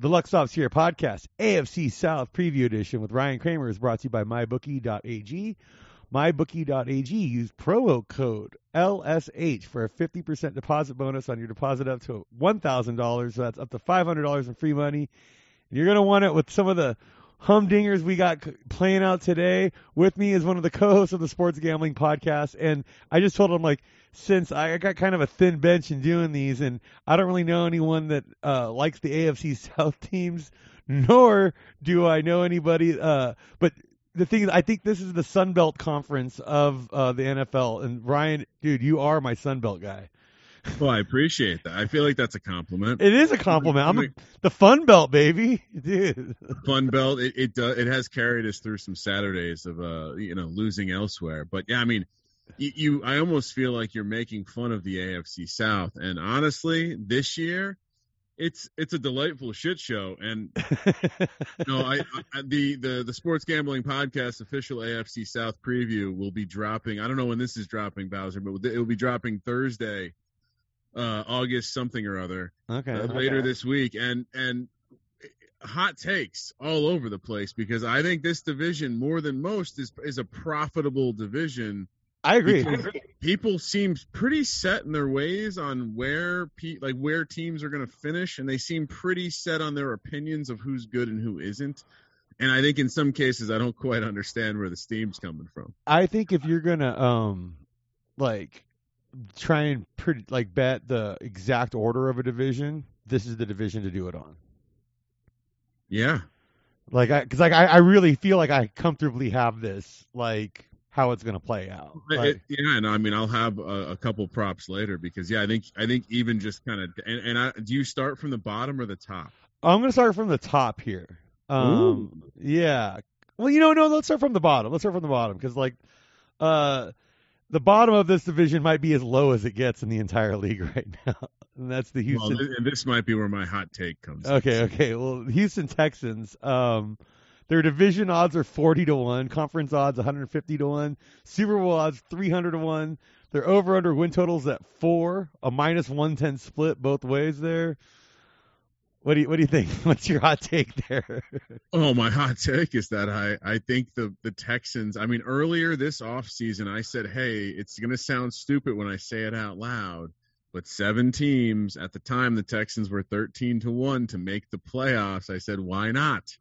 The Luck Stops Here podcast, AFC South Preview Edition with Ryan Kramer is brought to you by MyBookie.ag. MyBookie.ag. Use promo code LSH for a 50% deposit bonus on your deposit up to $1,000. So that's up to $500 in free money. And you're going to want it with some of the humdingers we got playing out today. With me is one of the co-hosts of the Sports Gambling Podcast, and I just told him like, since I got kind of a thin bench in doing these, and I don't really know anyone that uh, likes the AFC South teams, nor do I know anybody. Uh, but the thing is, I think this is the Sun Belt Conference of uh, the NFL, and Ryan, dude, you are my Sun Belt guy. Well, I appreciate that. I feel like that's a compliment. It is a compliment. I'm a, the Fun Belt, baby, dude. Fun Belt. It it, uh, it has carried us through some Saturdays of uh you know losing elsewhere. But yeah, I mean, you, you I almost feel like you're making fun of the AFC South. And honestly, this year, it's it's a delightful shit show. And no, I, I the the the Sports Gambling Podcast official AFC South preview will be dropping. I don't know when this is dropping, Bowser, but it will be dropping Thursday uh, August something or other okay. uh, later this week, and and hot takes all over the place because I think this division more than most is is a profitable division. I agree. People seem pretty set in their ways on where pe- like where teams are going to finish, and they seem pretty set on their opinions of who's good and who isn't. And I think in some cases, I don't quite understand where the steam's coming from. I think if you're gonna um like try and pretty like bet the exact order of a division, this is the division to do it on. Yeah, Like I, because like I, I really feel like I comfortably have this like how it's gonna play out. Like, it- yeah, and I mean, I'll have a, a couple props later because yeah, I think I think even just kind of and, and I, do you start from the bottom or the top? I'm gonna start from the top here. Um, yeah. Well, you know, no, let's start from the bottom. Let's start from the bottom because like, uh, the bottom of this division might be as low as it gets in the entire league right now, and that's the Houston. th- and this might be where my hot take comes. in. Okay, okay. Well, Houston Texans, um, their division odds are forty to one, conference odds one hundred fifty to one, Super Bowl odds three hundred to one. Their over under win totals at four, a minus one ten split both ways there. What do you what do you think? What's your hot take there? Oh, my hot take is that I I think the the Texans. I mean, earlier this offseason, I said, hey, it's gonna sound stupid when I say it out loud, but seven teams at the time, the Texans were thirteen to one to make the playoffs. I said, why not?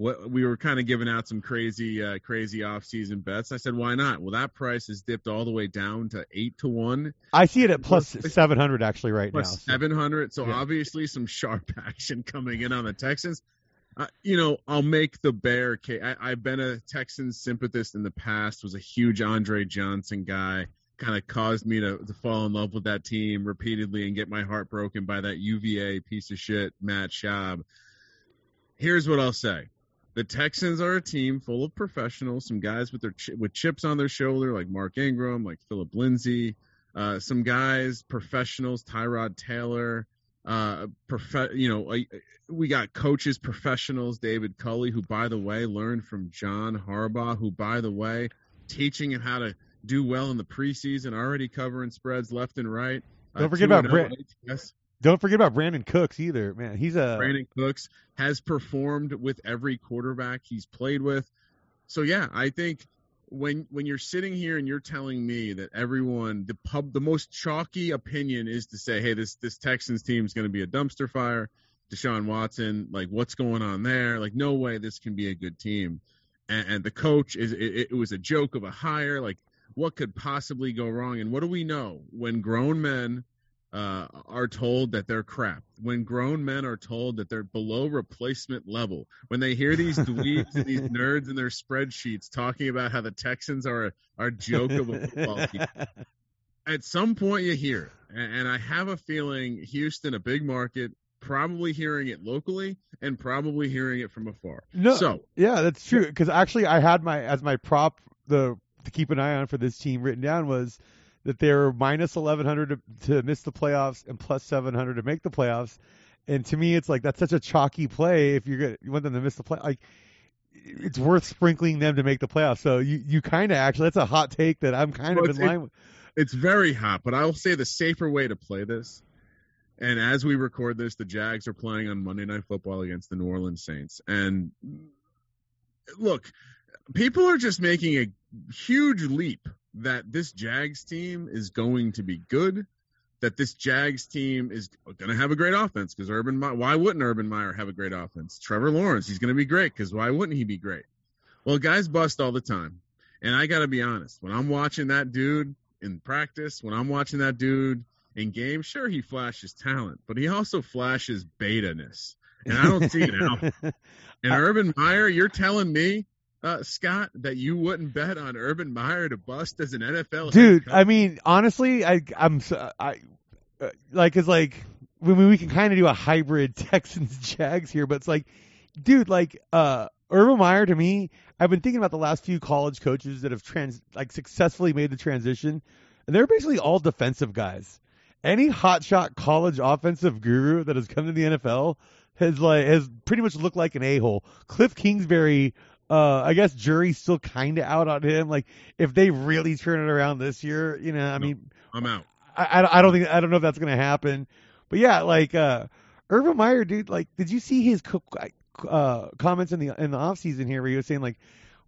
What we were kind of giving out some crazy uh, crazy offseason bets. I said, why not? Well, that price has dipped all the way down to eight to one. I see it at plus seven hundred actually right now. plus so- seven hundred. So Yeah. obviously some sharp action coming in on the Texans. Uh, you know, I'll make the bear case. I, I've been a Texans sympathist in the past. Was a huge Andre Johnson guy. Kind of caused me to, to fall in love with that team repeatedly and get my heart broken by that UVA piece of shit Matt Schaub. Here's what I'll say: the Texans are a team full of professionals, some guys with their chi- with chips on their shoulder, like Mark Ingram, like Phillip Lindsay, uh, some guys, professionals, Tyrod Taylor, uh, prof- you know, like, we got coaches, professionals, David Culley, who, by the way, learned from John Harbaugh, who, by the way, teaching him how to do well in the preseason, already covering spreads left and right. Uh, Don't forget about 2-0 Brett- ATS. Don't forget about Brandin Cooks either, man. He's a Brandin Cooks has performed with every quarterback he's played with. So yeah, I think when when you're sitting here and you're telling me that everyone the pub the most chalky opinion is to say, hey, this this Texans team is going to be a dumpster fire. Deshaun Watson, like what's going on there? Like no way this can be a good team. And, and the coach is it, it was a joke of a hire. Like what could possibly go wrong? And what do we know when grown men uh, are told that they're crap, when grown men are told that they're below replacement level, when they hear these dweebs and these nerds in their spreadsheets talking about how the Texans are a, are a joke of a football team, at some point you hear it. And, and I have a feeling Houston, a big market, probably hearing it locally and probably hearing it from afar. No, So yeah, that's true. Because actually, I had my as my prop the to keep an eye on for this team written down was that they're minus eleven hundred to, to miss the playoffs and plus seven hundred to make the playoffs. And to me, it's like that's such a chalky play. If you're gonna you want them to miss the play, like it's worth sprinkling them to make the playoffs. So you you kind of actually that's a hot take that I'm kind Well, of in line with. it's very hot, but I'll say the safer way to play this And as we record this, the Jags are playing on Monday Night Football against the New Orleans Saints. And look, people are just making a huge leap that this Jags team is going to be good, that this Jags team is going to have a great offense because Urban. Meyer, why wouldn't Urban Meyer have a great offense? Trevor Lawrence, he's going to be great because why wouldn't he be great? Well, guys bust all the time, and I got to be honest. When I'm watching that dude in practice, when I'm watching that dude in game, sure he flashes talent, but he also flashes beta ness, and I don't see it now. And Urban Meyer, you're telling me uh, Scott, that you wouldn't bet on Urban Meyer to bust as an NFL dude. I mean, honestly, I I'm I uh, like it's like mean, we can kind of do a hybrid Texans Jags here, but it's like, dude, like uh, Urban Meyer to me, I've been thinking about the last few college coaches that have trans like successfully made the transition, and they're basically all defensive guys. Any hotshot college offensive guru that has come to the NFL has like has pretty much looked like an a hole. Cliff Kingsbury, uh, I guess jury's still kind of out on him. Like if they really turn it around this year, you know, I no, mean, I'm out. I, I, I don't think I don't know if that's gonna happen, but yeah, like uh, Urban Meyer, dude. Like, did you see his uh, comments in the in the off season here where he was saying like,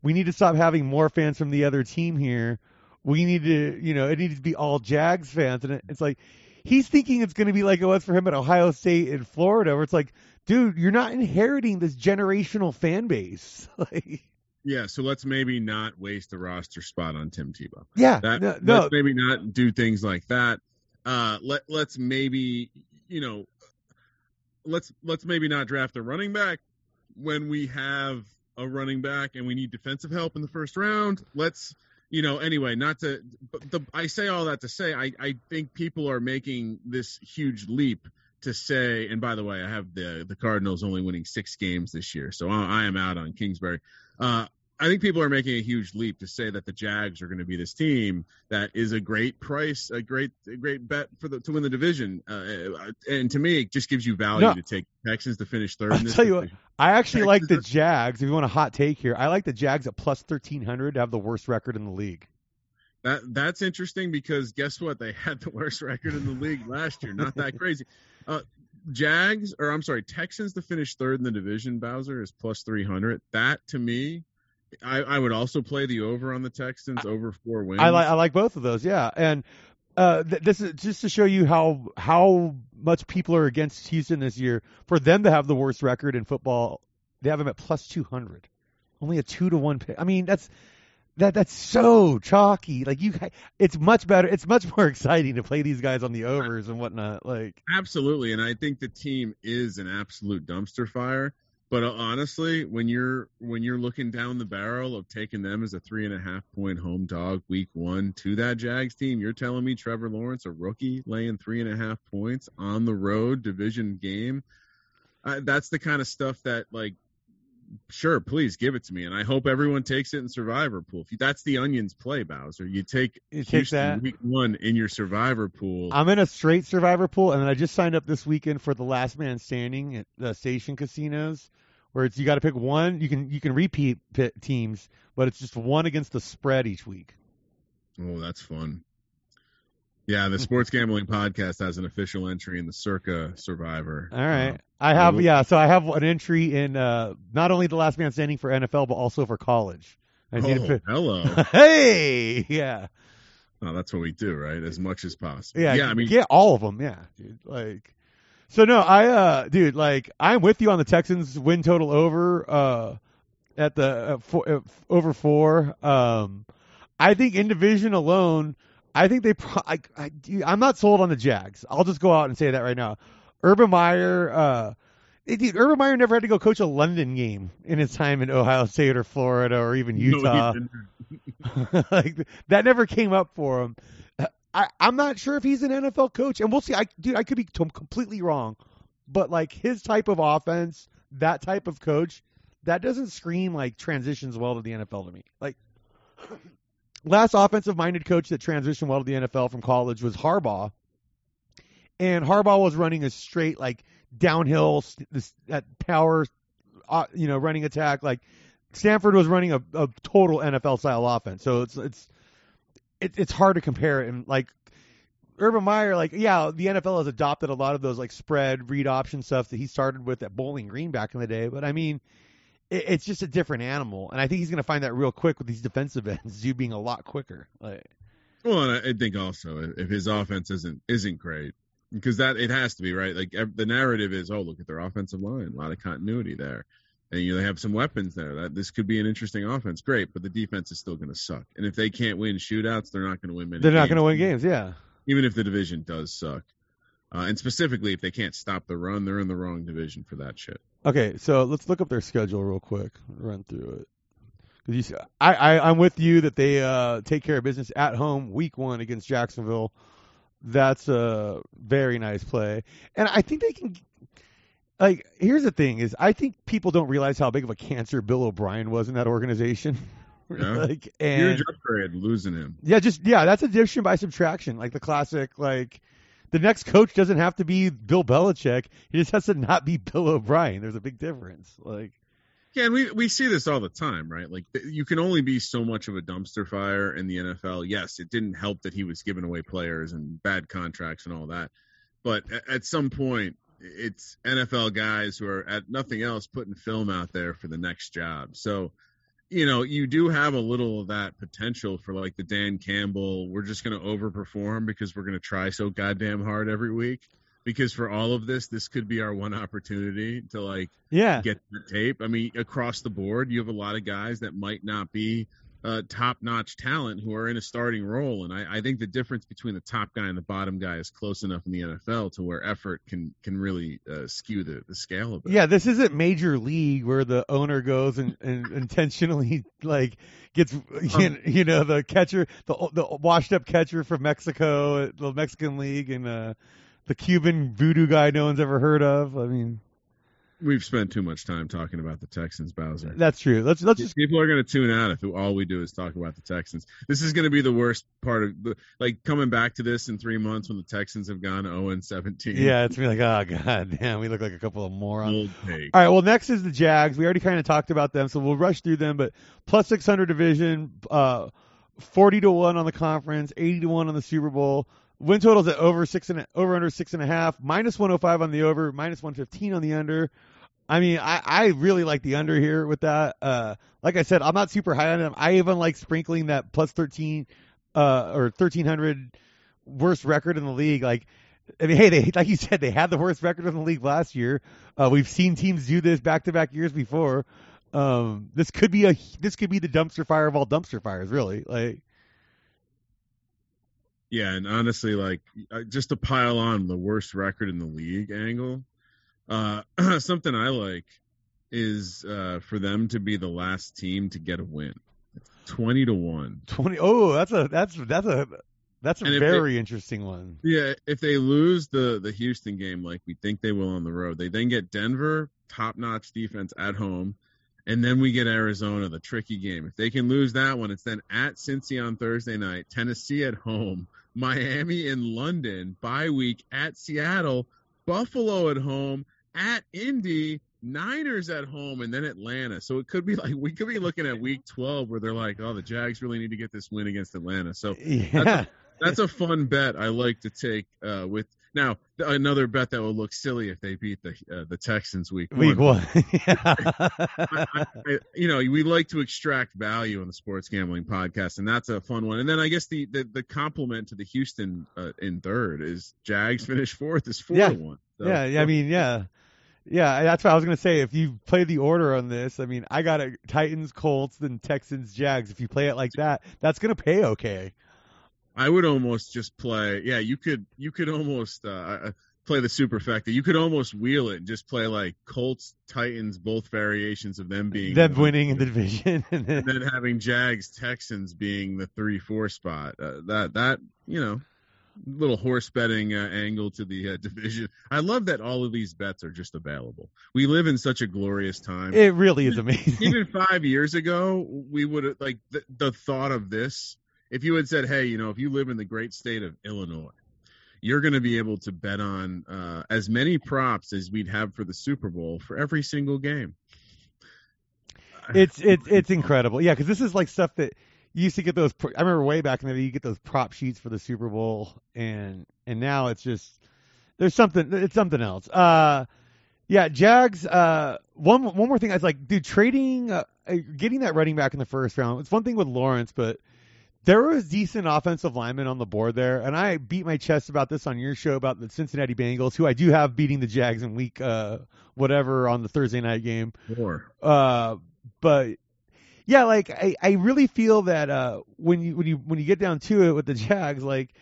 we need to stop having more fans from the other team here. We need to, you know, it needs to be all Jags fans, and it, it's like he's thinking it's going to be like it was for him at Ohio State and Florida, where it's like dude, you're not inheriting this generational fan base. like, yeah, so let's maybe not waste a roster spot on Tim Tebow. Yeah, that, no, no. let's maybe not do things like that. Uh, let let's maybe you know, let's let's maybe not draft a running back when we have a running back and we need defensive help in the first round. Let's you know anyway not to but the, i say all that to say I, I think people are making this huge leap to say, and by the way, I have the the Cardinals only winning six games this year, so I, I am out on Kingsbury. Uh, I think people are making a huge leap to say that the Jags are going to be this team that is a great price, a great, a great bet for the to win the division. Uh, and to me, it just gives you value no. to take Texans to finish third. I'll tell division. you what, I actually Texans like the Jags. If you want a hot take here, I like the Jags at plus thirteen hundred to have the worst record in the league. That that's interesting because guess what? They had the worst record in the league last year. Not that crazy. Uh, Jags, or I'm sorry, Texans to finish third in the division, Bowser, is plus 300. That, to me, I, I would also play the over on the Texans, over four wins. I like, I like both of those, yeah. And uh, th- this is just to show you how how much people are against Houston this year. For them to have the worst record in football, they have them at plus 200. Only a two to one pick. I mean, that's that that's so chalky. Like you, it's much better. It's much more exciting to play these guys on the overs and whatnot. Like absolutely, and I think the team is an absolute dumpster fire. But uh, honestly, when you're when you're looking down the barrel of taking them as a three and a half point home dog week one to that Jags team, you're telling me Trevor Lawrence, a rookie, laying three and a half points on the road division game. Uh, that's the kind of stuff that like sure, please give it to me, and I hope everyone takes it in Survivor pool. If you, that's the Onions play, Bowser. You take you take that week one in your Survivor pool. I'm in a straight Survivor pool, and then I just signed up this weekend for the Last Man Standing at the station casinos, where it's you got to pick one. You can you can repeat teams, but it's just one against the spread each week. Oh, that's fun. Yeah, the Sports Gambling Podcast has an official entry in the Circa Survivor. All right. Uh, I have yeah, so I have an entry in uh, not only the last man standing for NFL but also for college. I oh, hello. hey, yeah. Oh, that's what we do, right? As much as possible. Yeah, yeah. I mean, get all of them. Yeah, dude. Like, so no, I, uh, dude, like, I'm with you on the Texans win total over, uh, at the uh, four, uh, over four. Um, I think in division alone, I think they. Pro- I, I, I'm not sold on the Jags. I'll just go out and say that right now. Urban Meyer, uh, dude, Urban Meyer never had to go coach a London game in his time in Ohio State or Florida or even Utah. No, like that never came up for him. I, I'm not sure if he's an NFL coach, and we'll see. I, dude, I could be completely wrong, but like his type of offense, that type of coach, that doesn't scream like transitions well to the NFL to me. Like last offensive minded coach that transitioned well to the NFL from college was Harbaugh, and Harbaugh was running a straight like downhill this that power, uh, you know, running attack. Like Stanford was running a, a total NFL style offense. So it's it's it, it's hard to compare. And like Urban Meyer, like, yeah, the NFL has adopted a lot of those like spread read option stuff that he started with at Bowling Green back in the day. But I mean, it, it's just a different animal, and I think he's going to find that real quick with these defensive ends, you being a lot quicker. Like, well, and I think also if his offense isn't isn't great, because that it has to be right. Like the narrative is, oh, look at their offensive line, a lot of continuity there, and you know they have some weapons there. That this could be an interesting offense, great, but the defense is still going to suck. And if they can't win shootouts, they're not going to win many. They're not going to win games, yeah. Even if the division does suck, uh, and specifically if they can't stop the run, they're in the wrong division for that shit. Okay, so let's look up their schedule real quick. Run through it. Cause you, see, I, I, I'm with you that they uh, take care of business at home, week one against Jacksonville. That's a very nice play, and I think they can. Like, here's the thing: is I think people don't realize how big of a cancer Bill O'Brien was in that organization. Yeah. like, and Huge upgrade losing him. yeah, just yeah, that's addition by subtraction. Like the classic, like the next coach doesn't have to be Bill Belichick; he just has to not be Bill O'Brien. There's a big difference. Like, Yeah, and we we see this all the time, right? Like you can only be so much of a dumpster fire in the NFL. Yes, it didn't help that he was giving away players and bad contracts and all that, but at, at some point, it's NFL guys who are at nothing else putting film out there for the next job. So, you know, you do have a little of that potential for like the Dan Campbell. We're just going to overperform because we're going to try so goddamn hard every week. Because for all of this, this could be our one opportunity to like yeah, get the tape. I mean, across the board, you have a lot of guys that might not be uh, top-notch talent who are in a starting role, and I, I think the difference between the top guy and the bottom guy is close enough in the NFL to where effort can can really uh, skew the, the scale of it. yeah. This isn't major league where the owner goes and, and intentionally like gets you, you know the catcher, the the washed up catcher from Mexico, the Mexican league, and uh, the Cuban voodoo guy no one's ever heard of. I mean, We've spent too much time talking about the Texans, Bowser. that's true. Let's let's just People are going to tune out if all we do is talk about the Texans. This is going to be the worst part of the like coming back to this in three months when the Texans have gone 0 and 17. yeah, it's be like oh god damn, we look like a couple of morons. All right, well, next is the Jags. We already kind of talked about them, so we'll rush through them. But plus 600 division, uh, 40 to 1 on the conference, 80 to 1 on the Super Bowl. Win totals at over six and over under six and a half, minus 105 on the over, minus 115 on the under. I mean, I, I really like the under here with that. Uh, like I said, I'm not super high on them. I even like sprinkling that plus 13 uh, or 1300 worst record in the league. Like, I mean, hey, they like you said, they had the worst record in the league last year. Uh, we've seen teams do this back to back years before. Um, this could be a this could be the dumpster fire of all dumpster fires, really. Like, Yeah, and honestly, like uh, just to pile on the worst record in the league angle, uh, something I like is uh, for them to be the last team to get a win. Twenty to one. twenty. Oh, that's a that's that's a that's a And very interesting one. Yeah, if they lose the the Houston game like we think they will on the road, they then get Denver, top notch defense at home, and then we get Arizona, the tricky game. If they can lose that one, it's then at Cincy on Thursday night, Tennessee at home, Miami in London, bye week at Seattle, Buffalo at home, at Indy, Niners at home, and then Atlanta. So it could be like we could be looking at week twelve where they're like, oh, the Jags really need to get this win against Atlanta. So Yeah, that's a fun bet I like to take uh, with now another bet that will look silly if they beat the uh, the Texans week week one. one. yeah. I, I, you know, we like to extract value on the sports gambling podcast, and that's a fun one. And then I guess the the, the compliment to the Houston uh, in third is Jags finish fourth is four Yeah. to one. So, yeah, yeah, I mean, yeah, yeah. That's what I was gonna say. If you play the order on this, I mean, I got it: Titans, Colts, then Texans, Jags. If you play it like that, that's gonna pay okay. I would almost just play. Yeah, you could you could almost uh, play the superfecta. You could almost wheel it and just play like Colts, Titans, both variations of them being Them winning in the division, and then, and then having Jags Texans being the three four spot. Uh, that that you know little horse betting uh, angle to the uh, division. I love that all of these bets are just available. We live in such a glorious time. it really is amazing. Even five years ago, we would have like the, the thought of this. If you had said, "Hey, you know, if you live in the great state of Illinois." You're going to be able to bet on uh, as many props as we'd have for the Super Bowl for every single game. it's it's it's incredible. Yeah, because this is like stuff that you used to get those. I remember way back in the day, you get those prop sheets for the Super Bowl, and and now it's just there's something. It's something else. Uh, yeah, Jags. Uh, one one more thing. I was like, dude, trading, uh, getting that running back in the first round. It's one thing with Lawrence, but there was decent offensive linemen on the board there, and I beat my chest about this on your show about the Cincinnati Bengals, who I do have beating the Jags in week uh whatever on the Thursday night game. Sure. Uh, but yeah, like I, I really feel that uh when you when you when you get down to it with the Jags, like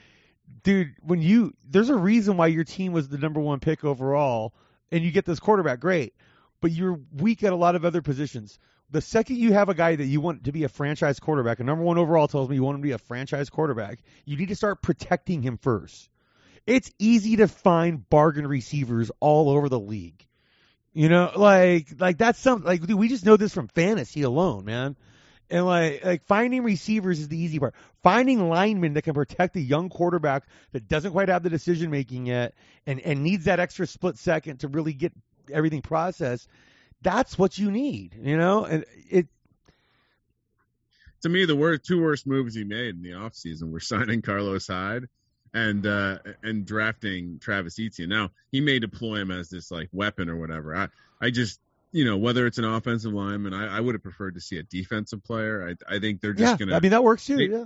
dude, when you there's a reason why your team was the number one pick overall, and you get this quarterback, great, but you're weak at a lot of other positions the second you have a guy that you want to be a franchise quarterback, a number one overall tells me you want him to be a franchise quarterback, you need to start protecting him first. It's easy to find bargain receivers all over the league. You know, like like that's something like dude, we just know this from fantasy alone, man. And like like finding receivers is the easy part. Finding linemen that can protect a young quarterback that doesn't quite have the decision making yet and and needs that extra split second to really get everything processed that's what you need, you know? And it to me the worst two worst moves he made in the offseason were signing Carlos Hyde and uh and drafting Travis Etienne. Now, he may deploy him as this like weapon or whatever. I I just you know, whether it's an offensive lineman, I, I would have preferred to see a defensive player. I I think they're just yeah, gonna I mean that works too, they, yeah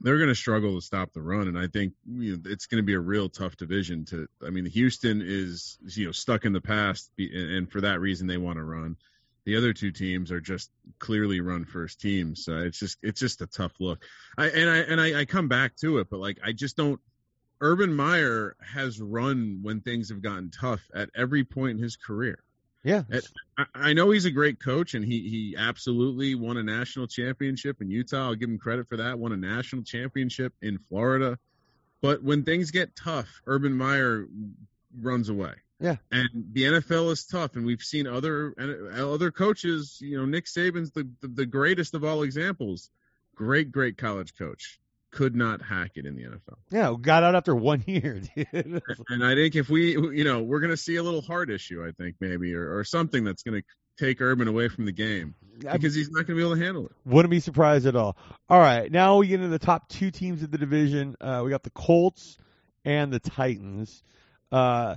they're going to struggle to stop the run, and I think you know, it's going to be a real tough division. To I mean, Houston is you know stuck in the past, and for that reason they want to run. The other two teams are just clearly run first teams. So it's just it's just a tough look. I and I and I, I come back to it, but like I just don't. Urban Meyer has run when things have gotten tough at every point in his career. Yeah. I know he's a great coach and he, he absolutely won a national championship in Utah. I'll give him credit for that. Won a national championship in Florida. But when things get tough, Urban Meyer runs away. Yeah. And the NFL is tough and we've seen other other coaches, you know, Nick Saban's the, the, the greatest of all examples. Great, great college coach could not hack it in the NFL. Yeah, got out after one year, dude. and I think if we, you know, we're going to see a little heart issue, I think maybe, or, or something that's going to take Urban away from the game because he's not going to be able to handle it. Wouldn't be surprised at all. All right, now we get into the top two teams of the division. Uh, we got the Colts and the Titans. Uh,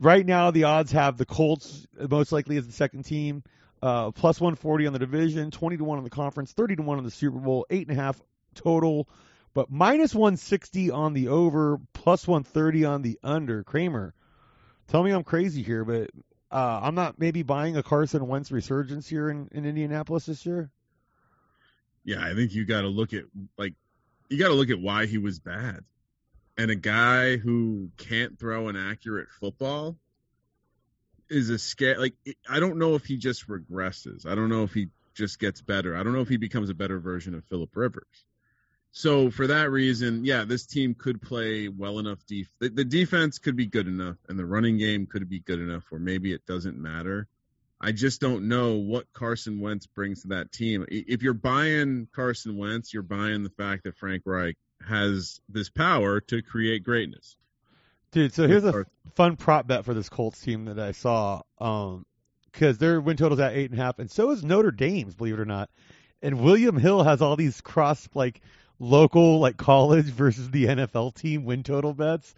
right now, the odds have the Colts most likely as the second team. Uh, plus 140 on the division, 20 to 1 on the conference, 30 to 1 on the Super Bowl, 8.5 total but minus 160 on the over, plus 130 on the under. Kramer, tell me I'm crazy here, but uh, I'm not maybe buying a Carson Wentz resurgence here in, in Indianapolis this year. Yeah, I think you got to look at like you got to look at why he was bad, and a guy who can't throw an accurate football is a scare. Like I don't know if he just regresses. I don't know if he just gets better. I don't know if he becomes a better version of Philip Rivers. So for that reason, yeah, this team could play well enough. Def- the, the, defense could be good enough, and the running game could be good enough, or maybe it doesn't matter. I just don't know what Carson Wentz brings to that team. If you're buying Carson Wentz, you're buying the fact that Frank Reich has this power to create greatness. Dude, so here's a fun prop bet for this Colts team that I saw. Um, because their win total's at eight and a half, and so is Notre Dame's, believe it or not. And William Hill has all these cross like local like college versus the NFL team win total bets.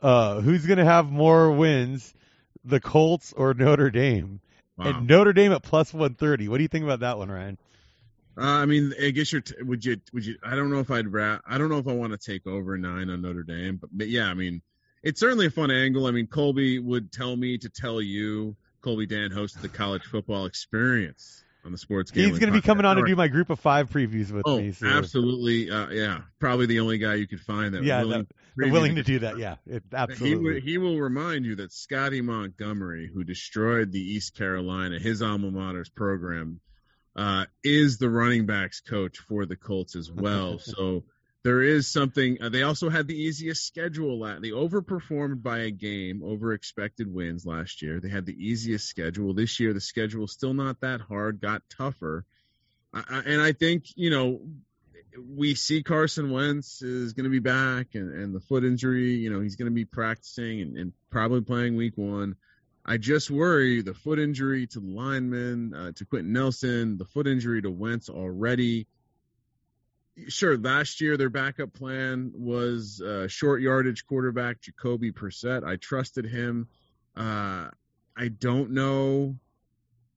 Uh, who's going to have more wins, the Colts or Notre Dame? Wow. And Notre Dame at plus 130. What do you think about that one, Ryan? Uh, I mean, I guess you're. T- would you? Would you? I don't know if I'd. Ra- I don't know if I want to take over nine on Notre Dame, but, but yeah, I mean, it's certainly a fun angle. I mean, Colby would tell me to tell you. Colby Dan hosted the college football experience on the sports game. He's going to be coming on to do my group of five previews with oh, me. So. Absolutely, uh, yeah, probably the only guy you could find that yeah, willing, that, willing to do that. Yeah, it, absolutely. He, he, will remind you that Scottie Montgomery, who destroyed the East Carolina, his alma mater's program, uh, is the running backs coach for the Colts as well. so there is something. Uh, they also had the easiest schedule. They overperformed by a game over expected wins last year. They had the easiest schedule. This year, the schedule still not that hard, got tougher. I, and I think, you know, we see Carson Wentz is going to be back and, and the foot injury, you know, he's going to be practicing and, and, probably playing week one. I just worry the foot injury to the lineman, uh, to Quenton Nelson, the foot injury to Wentz already sure, last year their backup plan was uh, short yardage quarterback Jacoby Brissett. I trusted him. Uh, I don't know.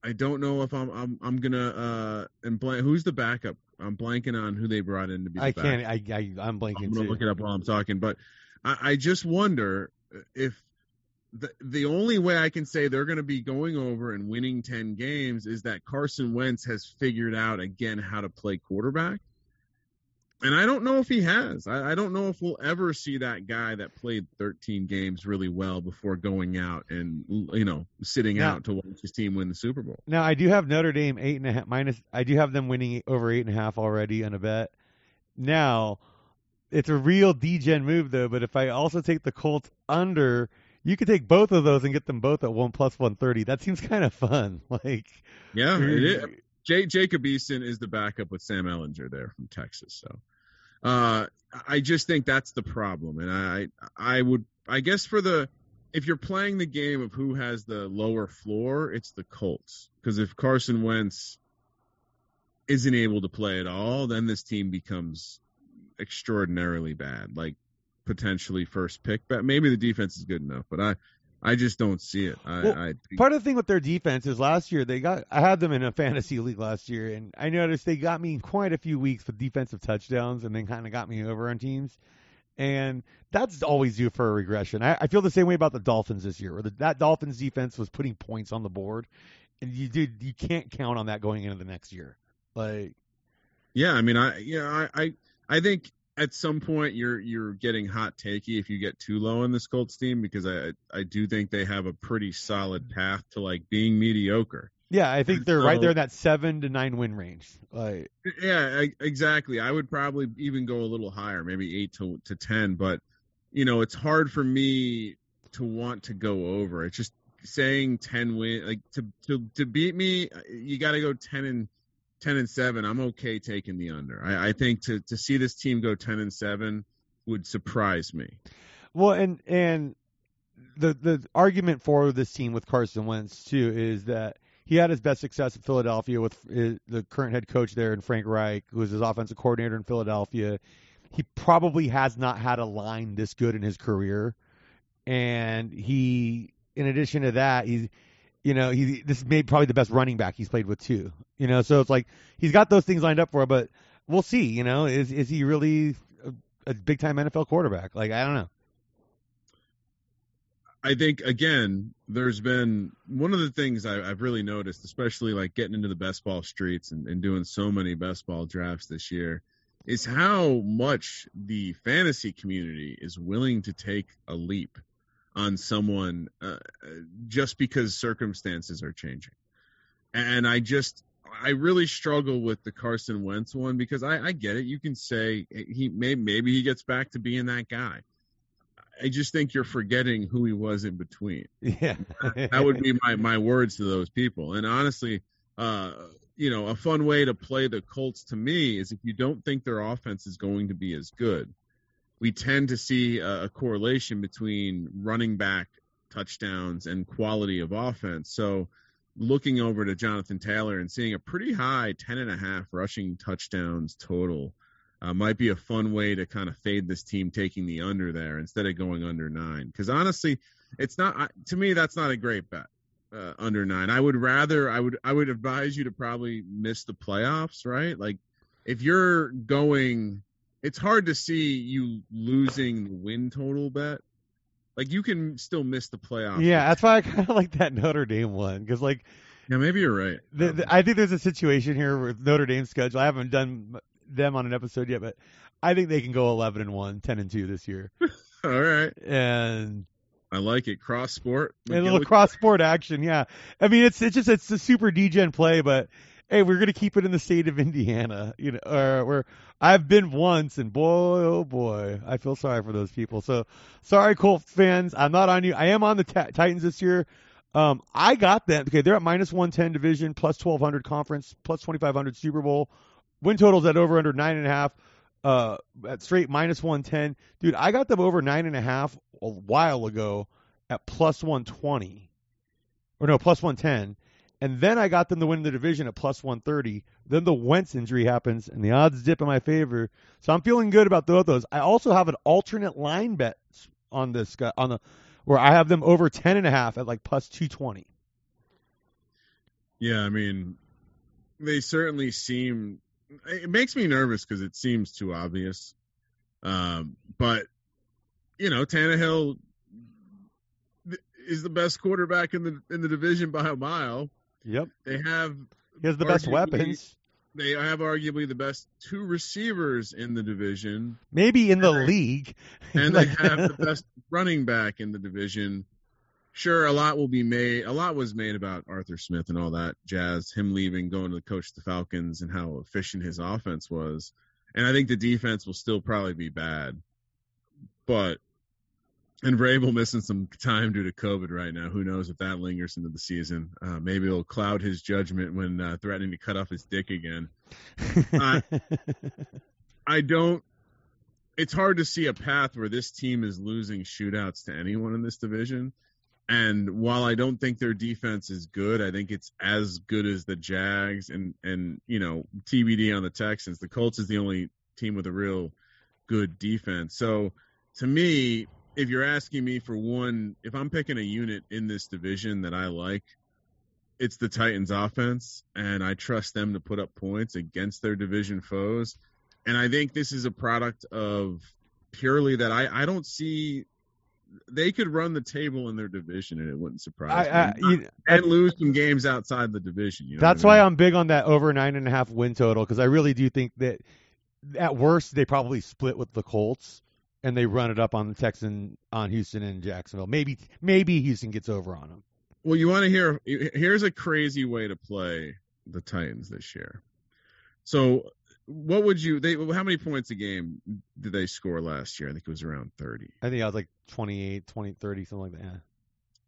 I don't know if I'm I'm I'm gonna uh and blank. Who's the backup? I'm blanking on who they brought in to be. The I can't. I, I I'm blanking I'm gonna too. look it up while I'm talking, but I, I just wonder if the the only way I can say they're going to be going over and winning ten games is that Carson Wentz has figured out again how to play quarterback. And I don't know if he has. I, I don't know if we'll ever see that guy that played 13 games really well before going out and you know sitting Now- out to watch his team win the Super Bowl. Now I do have Notre Dame eight and a half minus. I do have them winning over eight and a half already on a bet. Now it's a real degen move though. But if I also take the Colts under, you could take both of those and get them both at one plus one thirty. That seems kind of fun. Like Yeah, it is. Jay Jacob Eason is the backup with Sam Ehlinger there from Texas. So uh, I just think that's the problem. And I I would I guess for the if you're playing the game of who has the lower floor, it's the Colts. Because if Carson Wentz isn't able to play at all, then this team becomes extraordinarily bad. Like potentially first pick. But maybe the defense is good enough, but I I just don't see it. I, Well, I part of the thing with their defense is last year they got I had them in a fantasy league last year and I noticed they got me in quite a few weeks with defensive touchdowns and then kind of got me over on teams. And that's always due for a regression. I, I feel the same way about the Dolphins this year, where the, that Dolphins defense was putting points on the board, and you did you can't count on that going into the next year. Like, Yeah, I mean, I yeah, I I, I think at some point you're you're getting hot takey if you get too low on this Colts team because I I do think they have a pretty solid path to like being mediocre. yeah, I think they're right there in that seven to nine win range. Like, Yeah, I, exactly. I would probably even go a little higher, maybe eight to to ten. But you know, it's hard for me to want to go over. It's just saying ten win like to to to beat me, uh, you got to go ten and ten and seven. I'm okay taking the under. I, I think to to see this team go ten and seven would surprise me. Well, and and the the argument for this team with Carson Wentz too is that he had his best success in Philadelphia with uh, the current head coach there, and Frank Reich, who was his offensive coordinator in Philadelphia. He probably has not had a line this good in his career, and he, in addition to that, he's, you know, he this is maybe probably the best running back he's played with too. You know, so it's like he's got those things lined up for him, but we'll see. You know, is is he really a, a big time NFL quarterback? Like I don't know. I think again, there's been one of the things I, I've really noticed, especially like getting into the best ball streets and, and doing so many best ball drafts this year, is how much the fantasy community is willing to take a leap on someone uh, just because circumstances are changing. And I just, I really struggle with the Carson Wentz one because I, I get it. You can say he may, maybe he gets back to being that guy. I just think you're forgetting who he was in between. Yeah, That would be my, my words to those people. And honestly, uh, you know, a fun way to play the Colts to me is if you don't think their offense is going to be as good, we tend to see a, a correlation between running back touchdowns and quality of offense. So looking over to Jonathan Taylor and seeing a pretty high 10 and a half rushing touchdowns total uh, might be a fun way to kind of fade this team taking the under there instead of going under nine. Because honestly, it's not to me that's not a great bet. Uh, under nine, I would rather I would I would advise you to probably miss the playoffs, right? Like if you're going, it's hard to see you losing the win total bet. Like you can still miss the playoffs. yeah. That's why I kind of like that Notre Dame one because like yeah, maybe you're right. the, the, I think there's a situation here with Notre Dame's schedule. I haven't done them on an episode yet, but I think they can go 11 and 1, 10 and 2 this year, All right, and I like it. Cross sport. a little cross sport action. Yeah, I mean it's it's just it's a super degen play, but hey, we're gonna keep it in the state of Indiana, you know, or where I've been once, and boy, oh boy, I feel sorry for those people. So sorry, Colts fans, I'm not on you. I am on the ta- Titans this year. Um, I got them. Okay, they're at minus 110 division, plus 1200 conference, plus 2500 Super Bowl. Win totals at over under nine and a half. Uh, at straight minus 110. Dude, I got them over nine and a half a while ago at plus 120 or no, plus 110. And then I got them to win the division at plus 130. Then the Wentz injury happens, and the odds dip in my favor. So I'm feeling good about both those. I also have an alternate line bet on this guy on the where I have them over ten and a half at like plus 220. Yeah, I mean, they certainly seem. It makes me nervous because it seems too obvious. Um, but you know, Tannehill is the best quarterback in the in the division by a mile. Yep. They have he has the best weapons. They have arguably the best two receivers in the division. Maybe in the and league. And they have the best running back in the division. Sure, a lot will be made. A lot was made about Arthur Smith and all that jazz. Him leaving, going to coach the Falcons, and how efficient his offense was. And I think the defense will still probably be bad. But and Vrabel missing some time due to COVID right now. Who knows if that lingers into the season? Uh, maybe it'll cloud his judgment when uh, threatening to cut off his dick again. Uh, I don't. It's hard to see a path where this team is losing shootouts to anyone in this division. And while I don't think their defense is good, I think it's as good as the Jags and and you know TBD on the Texans. The Colts is the only team with a real good defense. So to me, if you're asking me for one, if I'm picking a unit in this division that I like, it's the Titans offense, and I trust them to put up points against their division foes. And I think this is a product of purely that I, I don't see they could run the table in their division and it wouldn't surprise I, me. You, and lose some games outside the division. You know that's I mean? why I'm big on that over nine and a half win total because I really do think that at worst they probably split with the Colts and they run it up on the Texan on Houston and Jacksonville. Maybe maybe Houston gets over on them. Well, you want to hear? Here's a crazy way to play the Titans this year. So, what would you? They how many points a game did they score last year? I think it was around thirty. I think I was like 28, 20, 30, something like that. Yeah.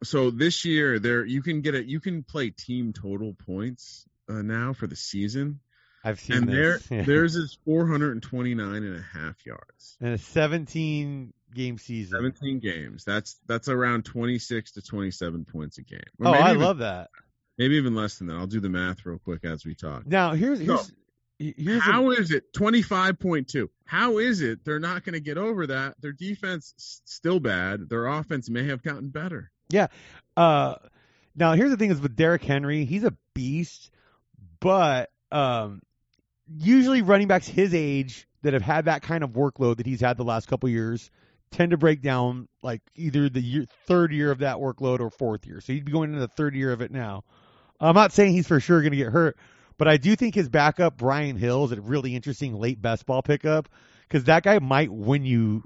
So this year, there you can get it. You can play team total points uh, now for the season. I've seen and this. there, theirs is 429 and a half yards. And a 17 game season. 17 games. That's that's around 26 to 27 points a game. Or oh, I even, love that. Maybe even less than that. I'll do the math real quick as we talk. Now, here's here's, so, here's how a, is it 25.2? How is it they're not going to get over that? Their defense still bad. Their offense may have gotten better. Yeah. Uh, now here's the thing: is with Derrick Henry, he's a beast, but um, usually running backs his age that have had that kind of workload that he's had the last couple years tend to break down like either the year, third year of that workload or fourth year. So he'd be going into the third year of it now. I'm not saying he's for sure going to get hurt, but I do think his backup Brian Hill is a really interesting late best ball pickup because that guy might win you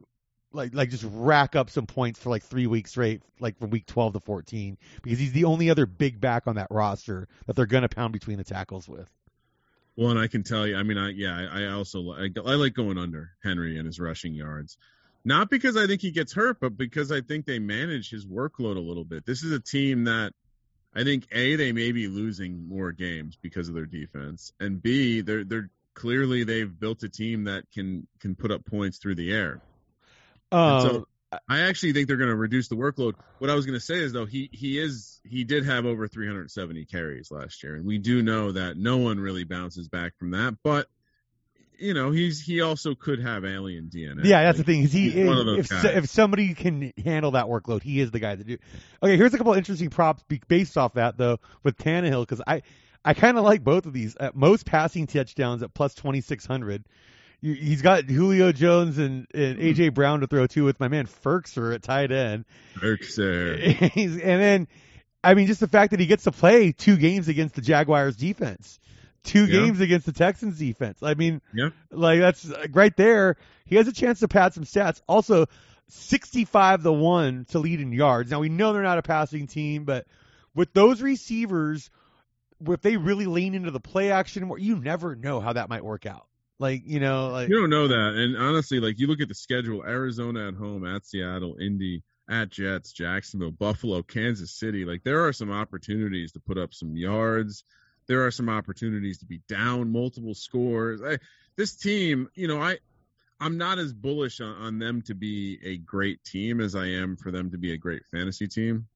like like just rack up some points for like three weeks straight, like from week 12 to 14, because he's the only other big back on that roster that they're going to pound between the tackles with. Well, I can tell you, I mean, I yeah, I, I also I, I like going under Henry and his rushing yards, not because I think he gets hurt, but because I think they manage his workload a little bit. This is a team that I think a they may be losing more games because of their defense, and b they're they're clearly they've built a team that can can put up points through the air. Um, so I actually think they're going to reduce the workload. What I was going to say is though he he is he did have over 370 carries last year, and we do know that no one really bounces back from that. But you know he's he also could have alien DNA. Yeah, that's like, the thing. Is he if, if somebody can handle that workload, he is the guy to do. Okay, here's a couple interesting props based off that though with Tannehill because I I kind of like both of these. At most passing touchdowns at plus 2600 he's got Julio Jones and, and hmm. AJ Brown to throw to with my man Firkser at tight end. Firkser. and then, I mean, just the fact that he gets to play two games against the Jaguars defense, two yeah. games against the Texans defense. I mean, yeah. like that's right there. He has a chance to pad some stats. Also, 65 to 1 to lead in yards. Now, we know they're not a passing team, but with those receivers, if they really lean into the play action more, you never know how that might work out. Like you know, like you don't know that. And honestly, like you look at the schedule: Arizona at home, at Seattle, Indy, at Jets, Jacksonville, Buffalo, Kansas City. Like there are some opportunities to put up some yards. There are some opportunities to be down multiple scores. I, this team, you know, I I'm not as bullish on, on, them to be a great team as I am for them to be a great fantasy team.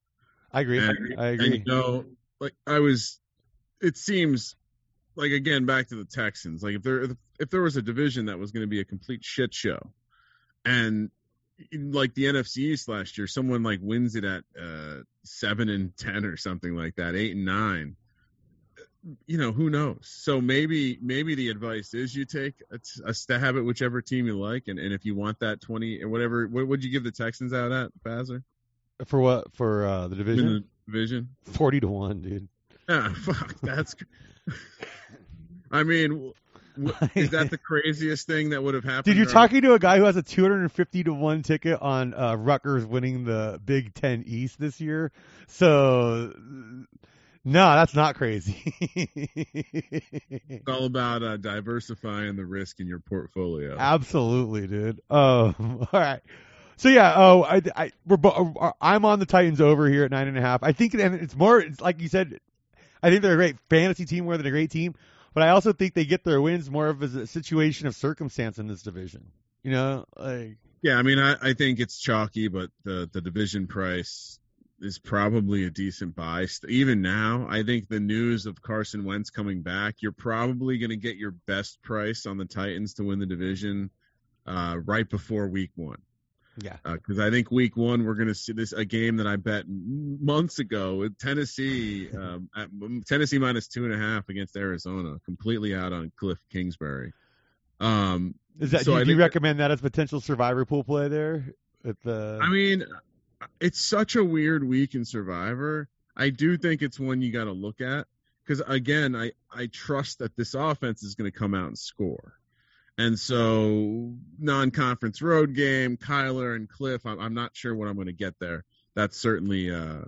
I agree. And, I agree. And, you know, like I was it seems like again back to the Texans. Like if there if there was a division that was going to be a complete shit show, and like the NFC East last year, someone like wins it at uh, seven and ten or something like that, eight and nine. You know who knows? So maybe maybe the advice is you take a, a stab at whichever team you like, and, and if you want that twenty or whatever, what would you give the Texans out at, Bazzer? For what? For uh, the division? In the division, forty to one, dude. Ah, fuck, that's. I mean, is that the craziest thing that would have happened? Dude, you're talking to a guy who has a 250 to one ticket on uh, Rutgers winning the Big Ten East this year. So, no, that's not crazy. it's all about uh, diversifying the risk in your portfolio. Absolutely, dude. Um, all right. So yeah, oh, I, I, we're, uh, I'm on the Titans over here at nine and a half. I think, and it's more, it's like you said, I think they're a great fantasy team more than a great team. But I also think they get their wins more of as a situation of circumstance in this division. You know, like yeah, I mean, I, I think it's chalky, but the the division price is probably a decent buy. Even now, I think the news of Carson Wentz coming back, you're probably going to get your best price on the Titans to win the division uh, right before Week One. Yeah, because uh, I think Week One we're going to see this a game that I bet months ago with Tennessee, um, at, Tennessee minus two and a half against Arizona, completely out on Cliff Kingsbury. Um, Is that so do, you, you recommend that as potential survivor pool play there? At the... I mean, it's such a weird week in Survivor. I do think it's one you got to look at because again, I I trust that this offense is going to come out and score. And so, non-conference road game, Kyler and Cliff. I'm, I'm not sure what I'm going to get there. That's certainly, uh,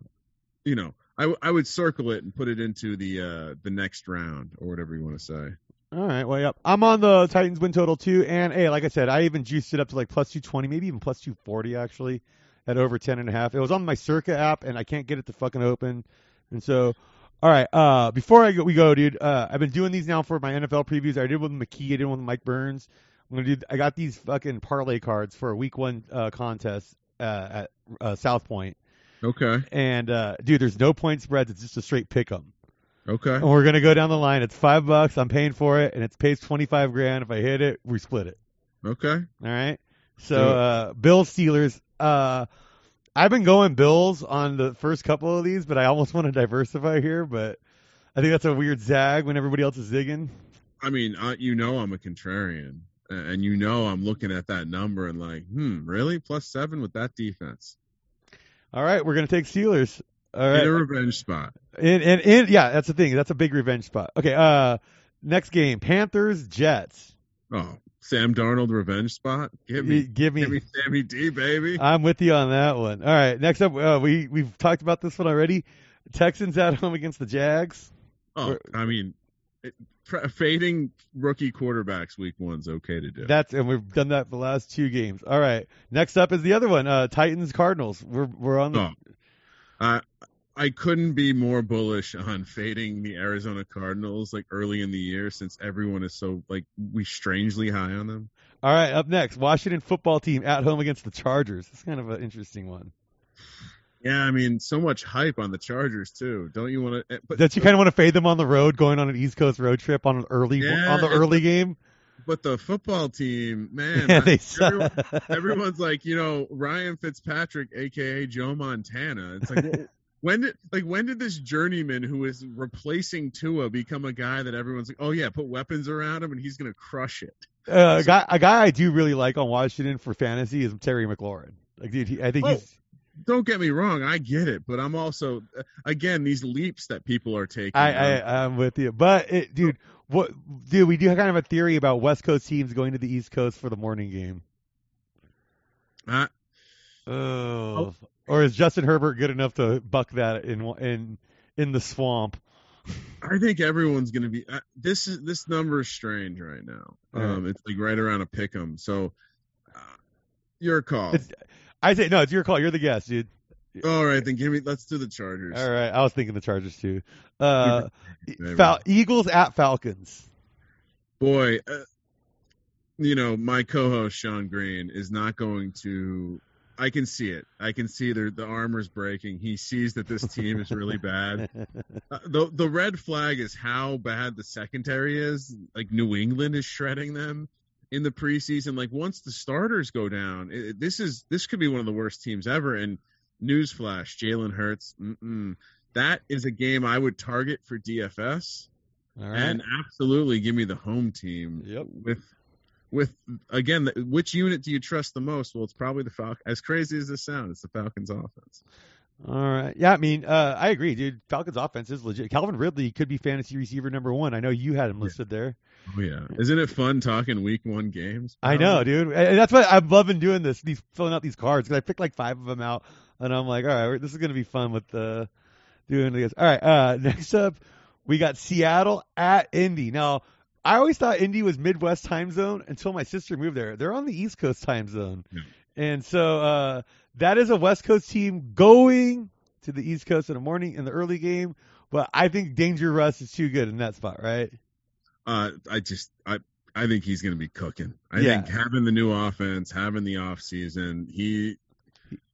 you know, I, w- I would circle it and put it into the uh, the next round or whatever you want to say. All right, well. I'm on the Titans win total too, and hey, like I said, I even juiced it up to like plus 220, maybe even plus 240 actually, at over 10 and a half. It was on my Circa app, and I can't get it to fucking open, and so all right. Uh, before I go, we go, dude. Uh, I've been doing these now for my NFL previews. I did one with McKee. I did one with Mike Burns. I'm gonna do. I got these fucking parlay cards for a week one uh, contest uh, at uh, South Point. Okay. And uh, dude, there's no point spreads. It's just a straight pick 'em. Okay. And we're gonna go down the line. It's five bucks. I'm paying for it, and it pays twenty five grand. If I hit it, we split it. Okay. All right. So uh, Bill Steelers. I've been going Bills on the first couple of these, but I almost want to diversify here. But I think that's a weird zag when everybody else is zigging. I mean, uh, you know, I'm a contrarian, and you know, I'm looking at that number and like, hmm, really plus seven with that defense. All right, we're gonna take Steelers. All right, in a revenge spot. And and, and yeah, that's the thing. That's a big revenge spot. Okay, uh, next game, Panthers Jets. Oh, Sam Darnold revenge spot. Give me, give me, give me Sammy D, baby. I'm with you on that one. All right, next up, uh, we we've talked about this one already. Texans at home against the Jags. Oh, I mean, it, fading rookie quarterbacks week one's okay to do. That's and we've done that the last two games. All right, next up is the other one, uh, Titans Cardinals. We're we're on the. Oh. Uh, I couldn't be more bullish on fading the Arizona Cardinals like early in the year since everyone is so like we strangely high on them. All right, up next, Washington football team at home against the Chargers. It's kind of an interesting one. Yeah, I mean, so much hype on the Chargers too. Don't you want to? Eh, but Don't you kind of want to fade them on the road, going on an East Coast road trip on an early yeah, on the early game? But the football team, man, yeah, they everyone, everyone's like, you know, Ryan Fitzpatrick, aka Joe Montana. It's like, when did like when did this journeyman who is replacing Tua become a guy that everyone's like, oh yeah, put weapons around him and he's gonna crush it? Uh, a guy, a guy I do really like on Washington for fantasy is Terry McLaurin. Like, dude, he, I think oh, he's. Don't get me wrong, I get it, but I'm also again these leaps that people are taking. I, I I'm with you, but it, dude, what, dude, we do have kind of a theory about West Coast teams going to the East Coast for the morning game. Uh, or is Justin Herbert good enough to buck that in in in the swamp? I think everyone's going to be. Uh, this is this number is strange right now. Um, it's like right around a pick 'em. So, uh, your call. It's, I say no. It's your call. You're the guest, dude. All right, then give me. Let's do the Chargers. All right, I was thinking the Chargers too. Uh, Fal- Eagles at Falcons. Boy, uh, you know my co-host Sean Green is not going to I can see it. I can see the the armor's breaking. He sees that this team is really bad. Uh, the the red flag is how bad the secondary is. Like New England is shredding them in the preseason. Like once the starters go down, it, this is this could be one of the worst teams ever. And newsflash, Jalen Hurts, that is a game I would target for DFS. And absolutely give me the home team Yep. with with again which unit do you trust the most well it's probably the falcon as crazy as this sounds it's the falcons offense All right. Yeah, I mean, uh, I agree, dude. Falcons offense is legit. Calvin Ridley could be fantasy receiver number one. I know you had him listed there. oh yeah isn't it fun talking week one games I know, dude. And that's why I'm loving doing this. These filling out these cards because I picked like five of them out, and I'm like, all right, this is gonna be fun with the uh, doing this. All right. Uh, next up, we got Seattle at Indy. Now, I always thought Indy was Midwest time zone until my sister moved there. They're on the East Coast time zone, Yeah. and so uh, that is a West Coast team going to the East Coast in the morning in the early game. But I think Danger Russ is too good in that spot, right? uh i just i i think he's going to be cooking i Yeah. think having the new offense having the off season he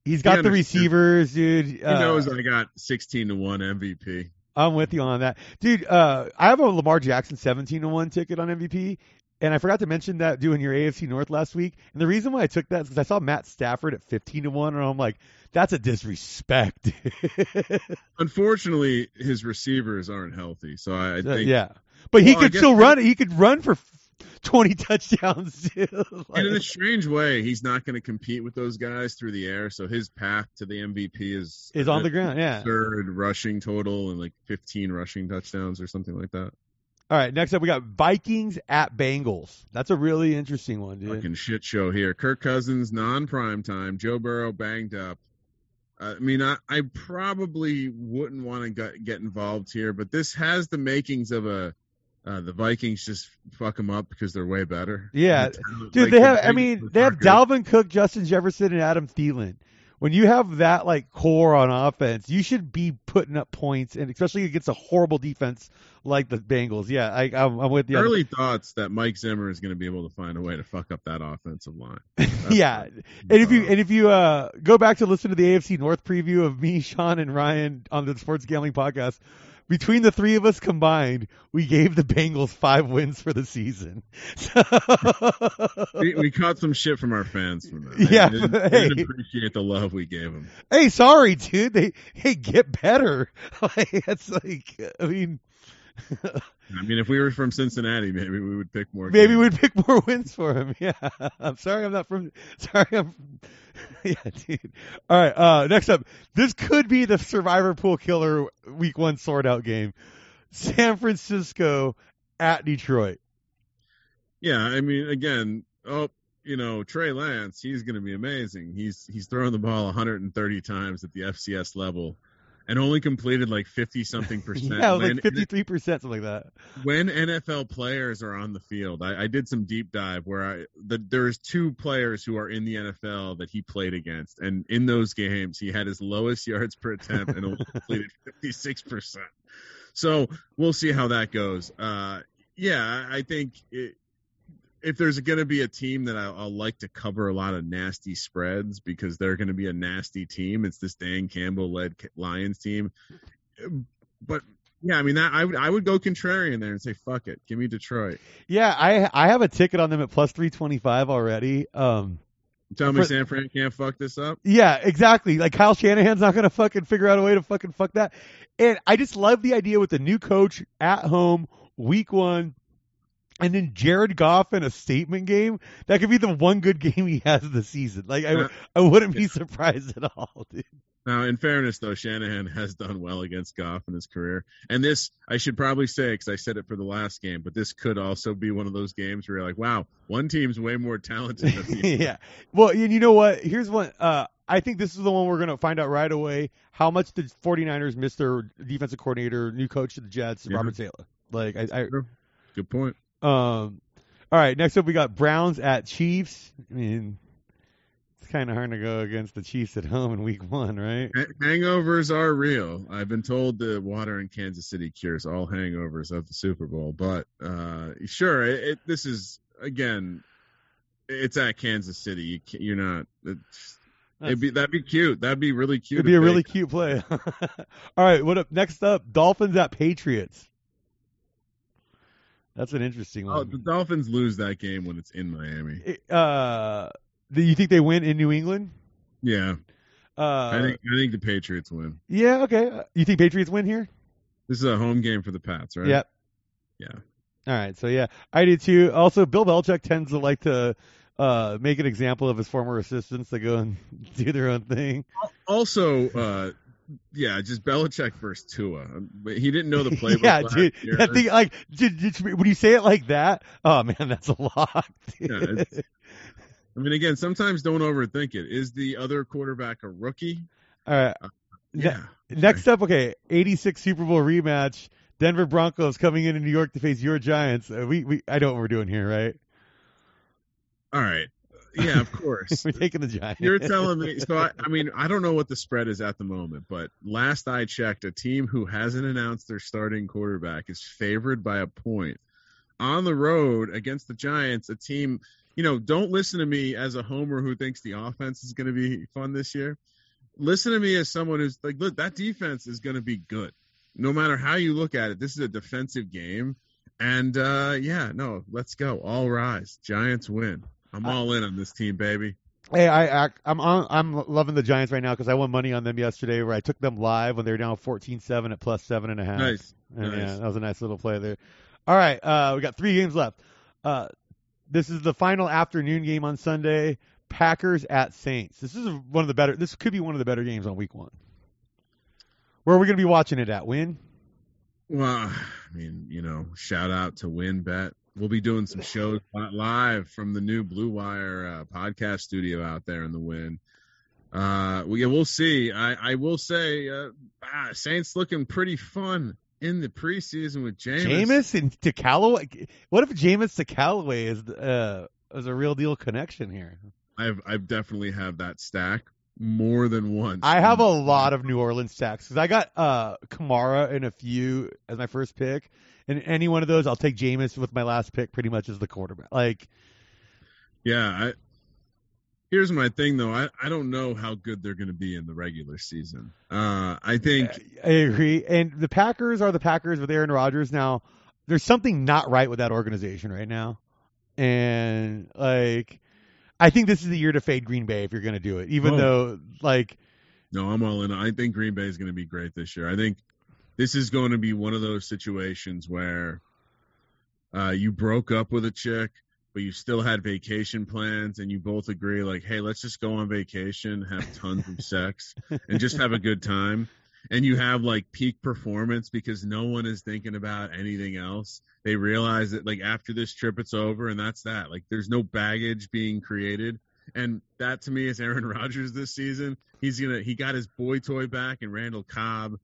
He's got the receivers, dude. he Uh, knows i got 16 to 1 mvp I'm with you on that, dude. Uh, I have a Lamar Jackson 17 to one ticket on MVP, and I forgot to mention that doing your AFC North last week. And the reason why I took that is because I saw Matt Stafford at 15 to one, and I'm like, that's a disrespect. unfortunately his receivers aren't healthy so i, I think yeah, but he Well, could still run. He could run for 20 touchdowns. Too. And in a strange way, he's not going to compete with those guys through the air. So his path to the MVP is is on the ground. Yeah. third rushing total and like 15 rushing touchdowns or something like that. All right. Next up, we got Vikings at Bengals. That's a really interesting one, dude. Fucking shit show here. Kirk Cousins non prime time. Joe Burrow banged up. I mean, I, I probably wouldn't want to get involved here, but this has the makings of a uh, the Vikings just fuck them up because they're way better. Yeah, Dude, like, they the have. I mean, they have good. Dalvin Cook, Justin Jefferson, and Adam Thielen. When you have that like core on offense, you should be putting up points, and especially against a horrible defense like the Bengals. Yeah, I, I'm, I'm with you. Early thoughts that Mike Zimmer is going to be able to find a way to fuck up that offensive line. Yeah, and if you and if you uh, go back to listen to the AFC North preview of me, Sean, and Ryan on the Sports Gambling Podcast, between the three of us combined, we gave the Bengals five wins for the season. we, we caught some shit from our fans from that. Yeah, they didn't, but they didn't appreciate the love we gave them. hey, sorry, dude. They hey, get better. Like it's like I mean, I mean, if we were from Cincinnati, maybe we would pick more. maybe games. we'd pick more wins for him. Yeah, I'm sorry, I'm not from. Sorry, I'm. Yeah, dude. All right. Uh, next up, this could be the Survivor Pool Killer Week One sort out game. San Francisco at Detroit. Yeah, I mean, again, oh, you know, Trey Lance, he's going to be amazing. He's he's throwing the ball 130 times at the FCS level, and only completed like 50 something percent. Yeah, like 53 percent, something like that. when NFL players are on the field, I, I did some deep dive where I the, there's two players who are in the NFL that he played against, and in those games he had his lowest yards per attempt and only completed 56 percent. So we'll see how that goes. Uh, yeah, I I think it, if there's going to be a team that I, I'll like to cover a lot of nasty spreads because they're going to be a nasty team, it's this Dan Campbell led Lions team. But yeah, I mean that I would I would go contrarian there and say fuck it, give me Detroit. Yeah, I I have a ticket on them at plus 325 already. Um, Tell me For- San Fran can't fuck this up. Yeah, exactly. Like Kyle Shanahan's not going to fucking figure out a way to fucking fuck that. And I just love the idea with the new coach at home, week one, and then Jared Goff in a statement game. That could be the one good game he has this season. Like I. I wouldn't be surprised at all, dude. Now, in fairness, though, Shanahan has done well against Goff in his career, and this I should probably say because I said it for the last game, but this could also be one of those games where you're like, wow, one team's way more talented than the other. yeah. Well, and you know what? Here's one. Uh, I think this is the one we're going to find out right away. How much the 49ers missed their defensive coordinator, new coach of the Jets, Yeah. Robert Saleh. Like I, I Good point. Um, all right, next up we got Browns at Chiefs. I mean, it's kind of hard to go against the Chiefs at home in Week One, right? Hangovers are real. I've been told the water in Kansas City cures all hangovers of the Super Bowl, but uh, sure, it, it, this is again, it's at Kansas City. You you're not. It's, It'd be that'd be cute. That'd be really cute. It'd be a really cute play. All right, what up? Next up, Dolphins at Patriots. That's an interesting Oh, one. the Dolphins lose that game when it's in Miami. Uh, do you think they win in New England? Yeah, Uh, I think I think the Patriots win. yeah, okay. Uh, You think Patriots win here? This is a home game for the Pats, right? Yep. Yeah. All right, so yeah, I do too. Also, Bill Belichick tends to like to uh, make an example of his former assistants that go and do their own thing. Also, uh, yeah, just Belichick versus Tua. Um, But he didn't know the playbook. yeah, dude. year. That thing, like, dude, dude, when you say it like that, oh man, that's a lot. Yeah, I mean, again, sometimes don't overthink it. Is the other quarterback a rookie? All right. Ne- Yeah. Next up, okay, 86 Super Bowl rematch. Denver Broncos coming into New York to face your Giants. Uh, we, we, I know what we're doing here, right? All right. Yeah, of course. we're taking the Giants. You're telling me. So I, I mean, I don't know what the spread is at the moment, but last I checked, a team who hasn't announced their starting quarterback is favored by a point on the road against the Giants. A team, you know, don't listen to me as a homer who thinks the offense is going to be fun this year. Listen to me as someone who's like, look, that defense is going to be good, no matter how you look at it. This is a defensive game, and uh yeah, no, let's go, all rise, Giants win. I'm all in on this team, baby. Hey, I, I I'm on, I'm loving the Giants right now because I won money on them yesterday where I took them live when they were down 14-7 at plus seven and a half. Nice. And, Nice. Yeah, that was a nice little play there. All right, uh, we got three games left. Uh, this is the final afternoon game on Sunday. Packers at Saints. This is one of the better. This could be one of the better games on Week One. Where are we going to be watching it at? Wynn. Well, I mean, you know, shout out to WynnBET. We'll be doing some shows live from the new Blue Wire uh, podcast studio out there in the Wynn. Uh, well, yeah, we'll see. I, I will say, uh, ah, Saints looking pretty fun in the preseason with Jameis. Jameis and to Callaway. What if Jameis to Callaway is uh, is a real deal connection here? I've I've definitely have that stack more than once. I have a lot of New Orleans stacks because I got uh, Kamara in a few as my first pick, and any one of those I'll take Jameis with my last pick pretty much as the quarterback. Like Yeah. I, here's my thing though. I, I don't know how good they're going to be in the regular season. Uh, I think I agree. And the Packers are the Packers with Aaron Rodgers. Now, there's something not right with that organization right now. And like I think this is the year to fade Green Bay if you're going to do it. Even Oh. though like No, I'm all in. I think Green Bay is going to be great this year. I think this is going to be one of those situations where uh, you broke up with a chick, but you still had vacation plans, and you both agree, like, hey, let's just go on vacation, have tons of sex, and just have a good time. And you have like peak performance because no one is thinking about anything else. They realize that like after this trip, it's over, and that's that. Like, there's no baggage being created. And that to me is Aaron Rodgers this season. He's gonna he got his boy toy back and Randall Cobb.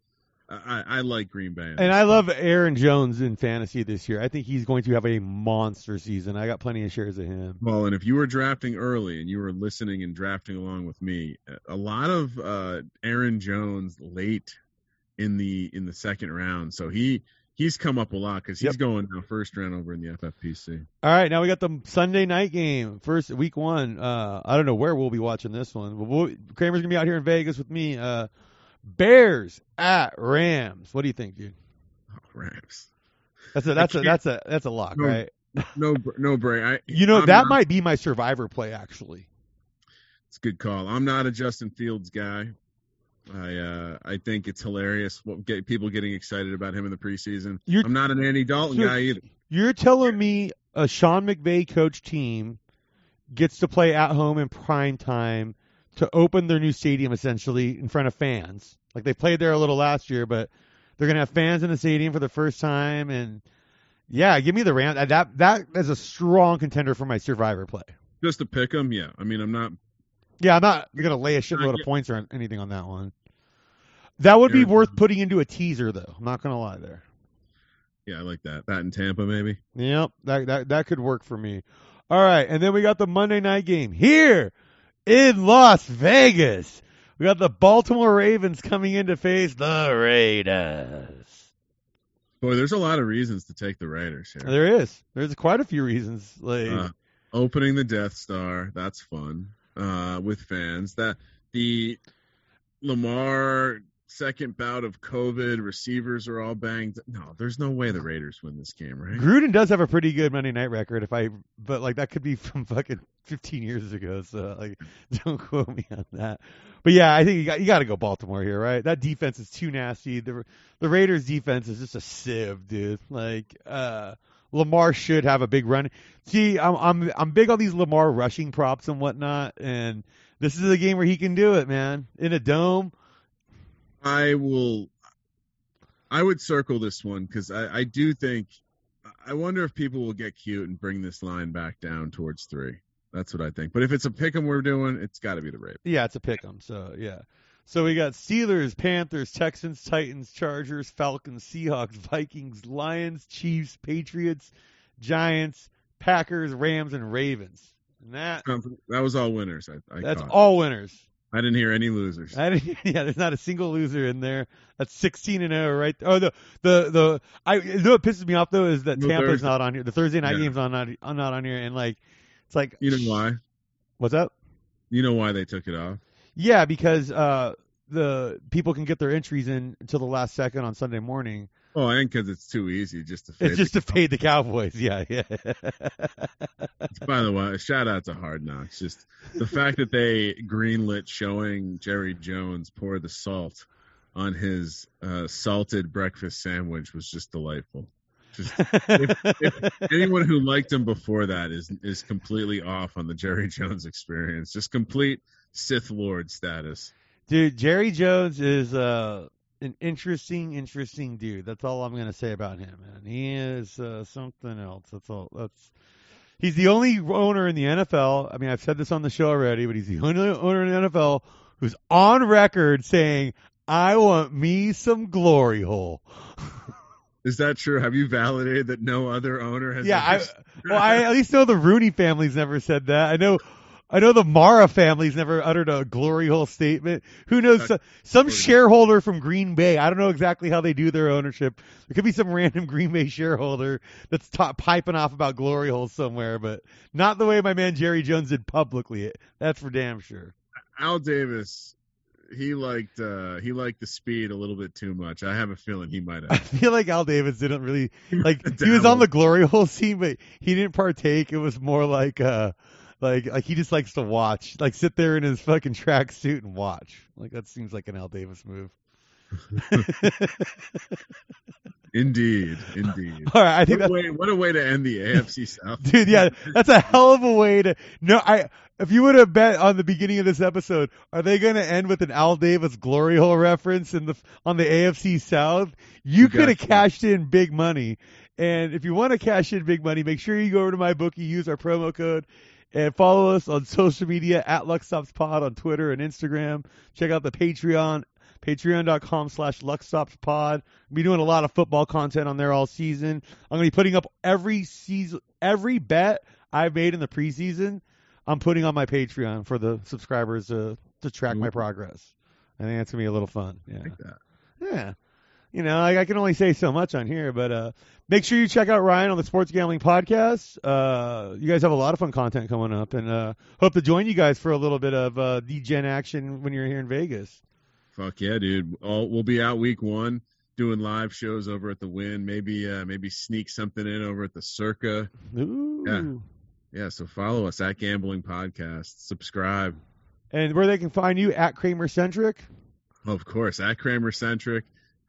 I, I, like Green Bay. and I love Aaron Jones in fantasy this year. I think he's going to have a monster season. I got plenty of shares of him. well, and if you were drafting early and you were listening and drafting along with me, a lot of uh, Aaron Jones late in the in the second round. So he he's come up a lot because he's Yep. going now first round over in the FFPC. All right, now we got the Sunday night game, first week one. Uh, I don't know where we'll be watching this one. But we'll, Kramer's gonna be out here in Vegas with me. Uh, Bears at Rams. What do you think, dude? Oh, Rams. That's a that's a that's a that's a lock, No, right? No no Bray. I, You know I'm that not- might be my survivor play actually. It's a good call. I'm not a Justin Fields guy. I uh, I think it's hilarious what get people getting excited about him in the preseason. You're I'm not an Andy Dalton guy either. you're telling me a Sean McVay coach team gets to play at home in prime time to open their new stadium essentially in front of fans. Like they played there a little last year, but they're gonna have fans in the stadium for the first time and yeah, give me the Rams. That that is a strong contender for my survivor play. Just to pick him, yeah. I mean, I'm not. Yeah, I'm not gonna lay a shitload of points or anything on that one. That would be worth putting into a teaser though. I'm not gonna lie there. Yeah, I like that. That in Tampa, maybe. Yep, that that that could work for me. All right, and then we got the Monday night game here in Las Vegas. We got the Baltimore Ravens coming in to face the Raiders. Boy, there's a lot of reasons to take the Raiders here. There is. There's quite a few reasons. Like Uh, opening the Death Star, that's fun uh, with fans. That the Lamar second bout of COVID, receivers are all banged. No, there's no way the Raiders win this game, right? Gruden does have a pretty good Monday night record, if I, but like that could be from fucking 15 years ago. So like, don't quote me on that. But yeah, I think you got you got to go Baltimore here, right? That defense is too nasty. The the Raiders defense is just a sieve, dude. Like, uh, Lamar should have a big run. See, I'm I'm I'm big on these Lamar rushing props and whatnot, and this is a game where he can do it, man, in a dome. I will. I would circle this one because I, I do think. I wonder if people will get cute and bring this line back down towards three. That's what I think. But if it's a pick 'em we're doing, it's got to be the Ravens. Yeah, it's a pick 'em. So yeah. So we got Steelers, Panthers, Texans, Titans, Chargers, Falcons, Seahawks, Vikings, Lions, Chiefs, Patriots, Giants, Packers, Rams, and Ravens. And that that was all winners. I, I that's caught. all winners. I didn't hear any losers. I didn't, yeah, there's not a single loser in there. That's 16 and 0 right. Oh, the the the I you know what pisses me off though is that No Tampa's Thursday. not on here. The Thursday night Yeah. game's on not on not on here, and like it's like You know why? What's up? You know why they took it off? Yeah, because uh the people can get their entries in until the last second on Sunday morning. Oh, and because it's too easy just to. Fade It's just the to fade the Cowboys. Yeah, yeah. By the way, shout out to Hard Knocks. Just the fact that they greenlit showing Jerry Jones pour the salt on his uh, salted breakfast sandwich was just delightful. Just anyone who liked him before that is is completely off on the Jerry Jones experience. Just complete Sith Lord status. Dude, Jerry Jones is uh an interesting, interesting dude. That's all I'm gonna say about him, man. He is uh, something else. That's all. That's he's the only owner in the NFL. I mean, I've said this on the show already, but he's the only owner in the NFL who's on record saying, "I want me some glory hole." Is that true? Have you validated that no other owner has? yeah, I well, I at least know the Rooney family's never said that. I know. I know the Mara family's never uttered a glory hole statement. Who knows? That's- some shareholder from Green Bay. I don't know exactly how they do their ownership. There could be some random Green Bay shareholder that's ta piping off about glory holes somewhere, but not the way my man Jerry Jones did publicly. That's for damn sure. Al Davis, he liked uh, he liked the speed a little bit too much. I have a feeling he might have. I feel like Al Davis didn't really like he was on the glory hole scene, but he didn't partake. It was more like uh like like he just likes to watch, like sit there in his fucking tracksuit and watch. Like that seems like an Al Davis move. Indeed, indeed. All right, I think What a, way, what a way to end the AFC South. dude. Yeah, that's a hell of a way to. No, I. If you would have bet on the beginning of this episode, are they going to end with an Al Davis glory hole reference in the on the AFC South? You, You could have cashed in big money. And if you want to cash in big money, make sure you go over to MyBookie, use our promo code, and follow us on social media at LuckStopsPod on Twitter and Instagram. Check out the Patreon, patreon.com slash LuckStopsPod. We'll be doing a lot of football content on there all season. I'm going to be putting up every season, every bet I've made in the preseason. I'm putting on my Patreon for the subscribers to to track my progress. I think that's gonna be a little fun. Yeah, yeah. You know, I, I can only say so much on here, but uh, make sure you check out Ryan on the Sports Gambling Podcast. Uh, you guys have a lot of fun content coming up, and uh, hope to join you guys for a little bit of uh, Gen action when you're here in Vegas. Fuck yeah, dude. All, we'll be out week one doing live shows over at the Wynn. Maybe uh, maybe sneak something in over at the Circa. Ooh. Yeah, so follow us at Gambling Podcast. Subscribe. And where they can find you at Kramer Centric. Of course, at Kramer Centric.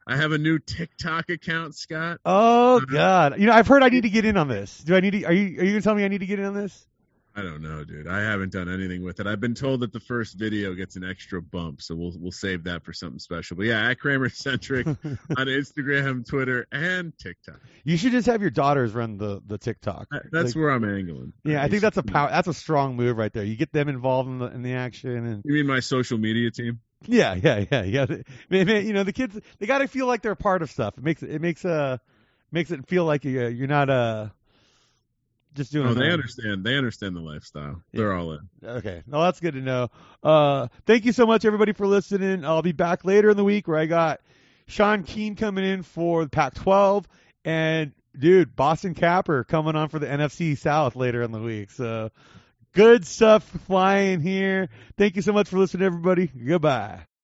I have a new TikTok account, Scott. Oh uh, God! You know, I've heard I need to get in on this. Do I need to? Are you? Are you gonna tell me I need to get in on this? I don't know, dude. I haven't done anything with it. I've been told that the first video gets an extra bump, so we'll we'll save that for something special. But yeah, at Kramer Centric on Instagram, Twitter, and TikTok. You should just have your daughters run the the TikTok. That's Like, where I'm angling. yeah, I They think that's a power. That's a strong move right there. You get them involved in the in the action, and You mean my social media team? Yeah, yeah, yeah, yeah. You know the kids they got to feel like they're a part of stuff. It makes it makes uh makes it feel like you you're not uh just doing. Oh, they uh, understand. They understand the lifestyle. They're all in. Okay. No, that's good to know. Uh, thank you so much, everybody, for listening. I'll be back later in the week where I got Sean Keane coming in for the Pac 12 and, dude, Boston Capper coming on for the NFC South later in the week. So Good stuff flying here. Thank you so much for listening, everybody. Goodbye.